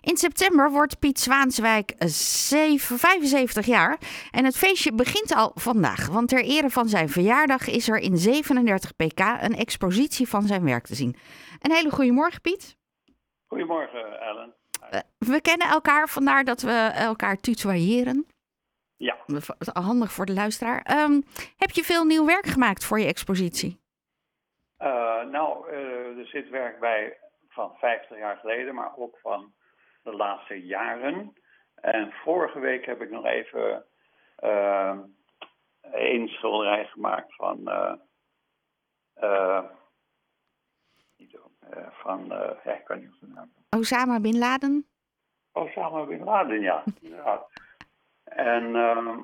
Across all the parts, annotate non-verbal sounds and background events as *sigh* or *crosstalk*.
In september wordt Piet Zwaanswijk 7, 75 jaar. En het feestje begint al vandaag. Want ter ere van zijn verjaardag is er in 37 pk een expositie van zijn werk te zien. Een hele goede morgen, Piet. Goedemorgen, Ellen. Uh, we kennen elkaar, vandaar dat we elkaar tutoyeren. Ja. Handig voor de luisteraar. Um, heb je veel nieuw werk gemaakt voor je expositie? Uh, nou, uh, er zit werk bij van 50 jaar geleden, maar ook van de laatste jaren. En vorige week heb ik nog even uh, één schilderij gemaakt van. van, ja, ik kan niet de naam. Osama Bin Laden? Osama Bin Laden, ja. *laughs* ja. En ehm,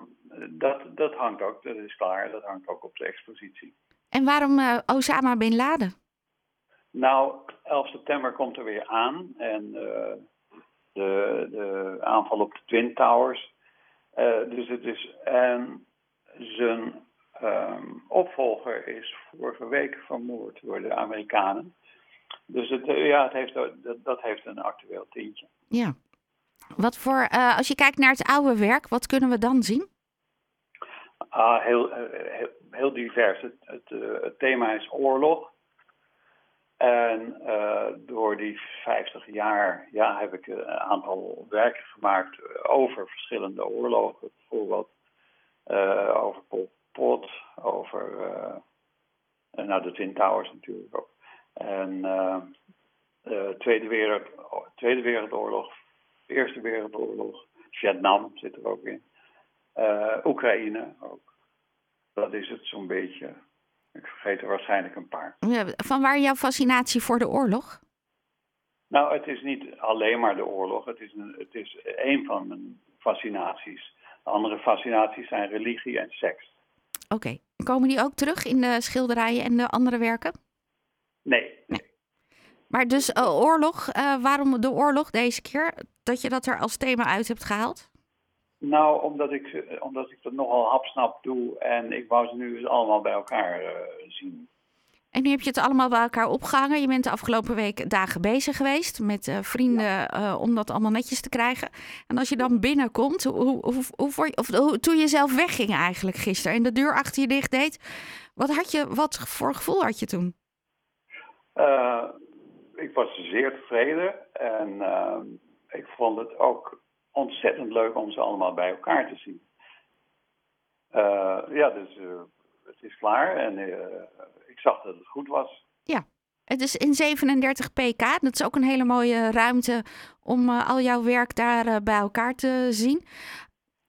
dat, dat hangt ook, dat is klaar, dat hangt ook op de expositie. En waarom uh, Osama Bin Laden? Nou, 11 september komt er weer aan en uh, aanval op de Twin Towers. Uh, dus het is, en zijn um, opvolger is vorige week vermoord door de Amerikanen. Dus het, ja, het heeft, dat, dat heeft een actueel tintje. Ja. Wat voor, uh, als je kijkt naar het oude werk, wat kunnen we dan zien? Uh, heel, heel, heel, divers. Het, het, uh, het, thema is oorlog. En door die 50 jaar ja, heb ik een aantal werken gemaakt over verschillende oorlogen. Bijvoorbeeld over Pol Pot, over nou, de Twin Towers natuurlijk ook. En de Tweede, Wereld, Tweede Wereldoorlog, Eerste Wereldoorlog, Vietnam zit er ook in. Oekraïne ook. Dat is het zo'n beetje. Er waarschijnlijk een paar. Van waar jouw fascinatie voor de oorlog? Nou, het is niet alleen maar de oorlog. Het is een, het is een van mijn fascinaties. De andere fascinaties zijn religie en seks. Oké. Okay. Komen die ook terug in de schilderijen en de andere werken? Nee. nee. Maar dus uh, oorlog, uh, waarom de oorlog deze keer? Dat je dat er als thema uit hebt gehaald? Nou, omdat ik, omdat ik dat nogal hapsnap doe en ik wou ze nu eens allemaal bij elkaar uh, zien. En nu heb je het allemaal bij elkaar opgehangen. Je bent de afgelopen week dagen bezig geweest met uh, vrienden ja. uh, om dat allemaal netjes te krijgen. En als je dan binnenkomt, hoe, hoe, hoe, of, hoe, toen je zelf wegging eigenlijk gisteren en de deur achter je dicht deed, wat, had je, wat voor gevoel had je toen? Ik was zeer tevreden en ik vond het ook ontzettend leuk om ze allemaal bij elkaar te zien. Uh, ja, dus uh, het is klaar en ik zag dat het goed was. Ja, het is in 37 pk. Dat is ook een hele mooie ruimte om al jouw werk daar bij elkaar te zien.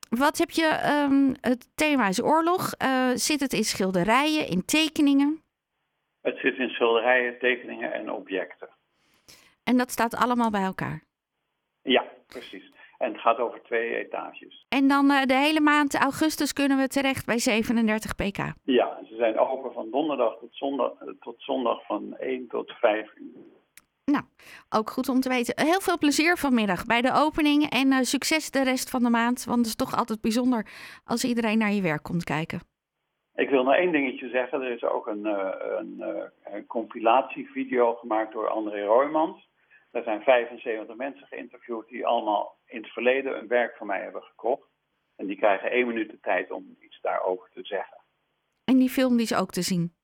Wat heb je, um, het thema is oorlog. zit het in schilderijen, in tekeningen? Het zit in schilderijen, tekeningen en objecten. En dat staat allemaal bij elkaar? Ja, precies. En het gaat over twee etages. En dan uh, de hele maand augustus kunnen we terecht bij 37 pk? Ja, ze zijn open van donderdag tot zondag, tot zondag van 1 tot 5 uur. Nou, ook goed om te weten. Heel veel plezier vanmiddag bij de opening en uh, succes de rest van de maand. Want het is toch altijd bijzonder als iedereen naar je werk komt kijken. Ik wil nog één dingetje zeggen. Er is ook een, uh, een, een compilatievideo gemaakt door André Roymans. Er zijn 75 mensen geïnterviewd die allemaal in het verleden een werk van mij hebben gekocht. En die krijgen één minuut de tijd om iets daarover te zeggen. En die film die is ook te zien?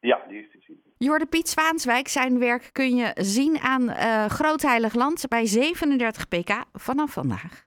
Ja, die is te zien. Jorde Piet Zwaanswijk, zijn werk kun je zien aan uh, Groot Heilig Land bij 37 pk vanaf vandaag.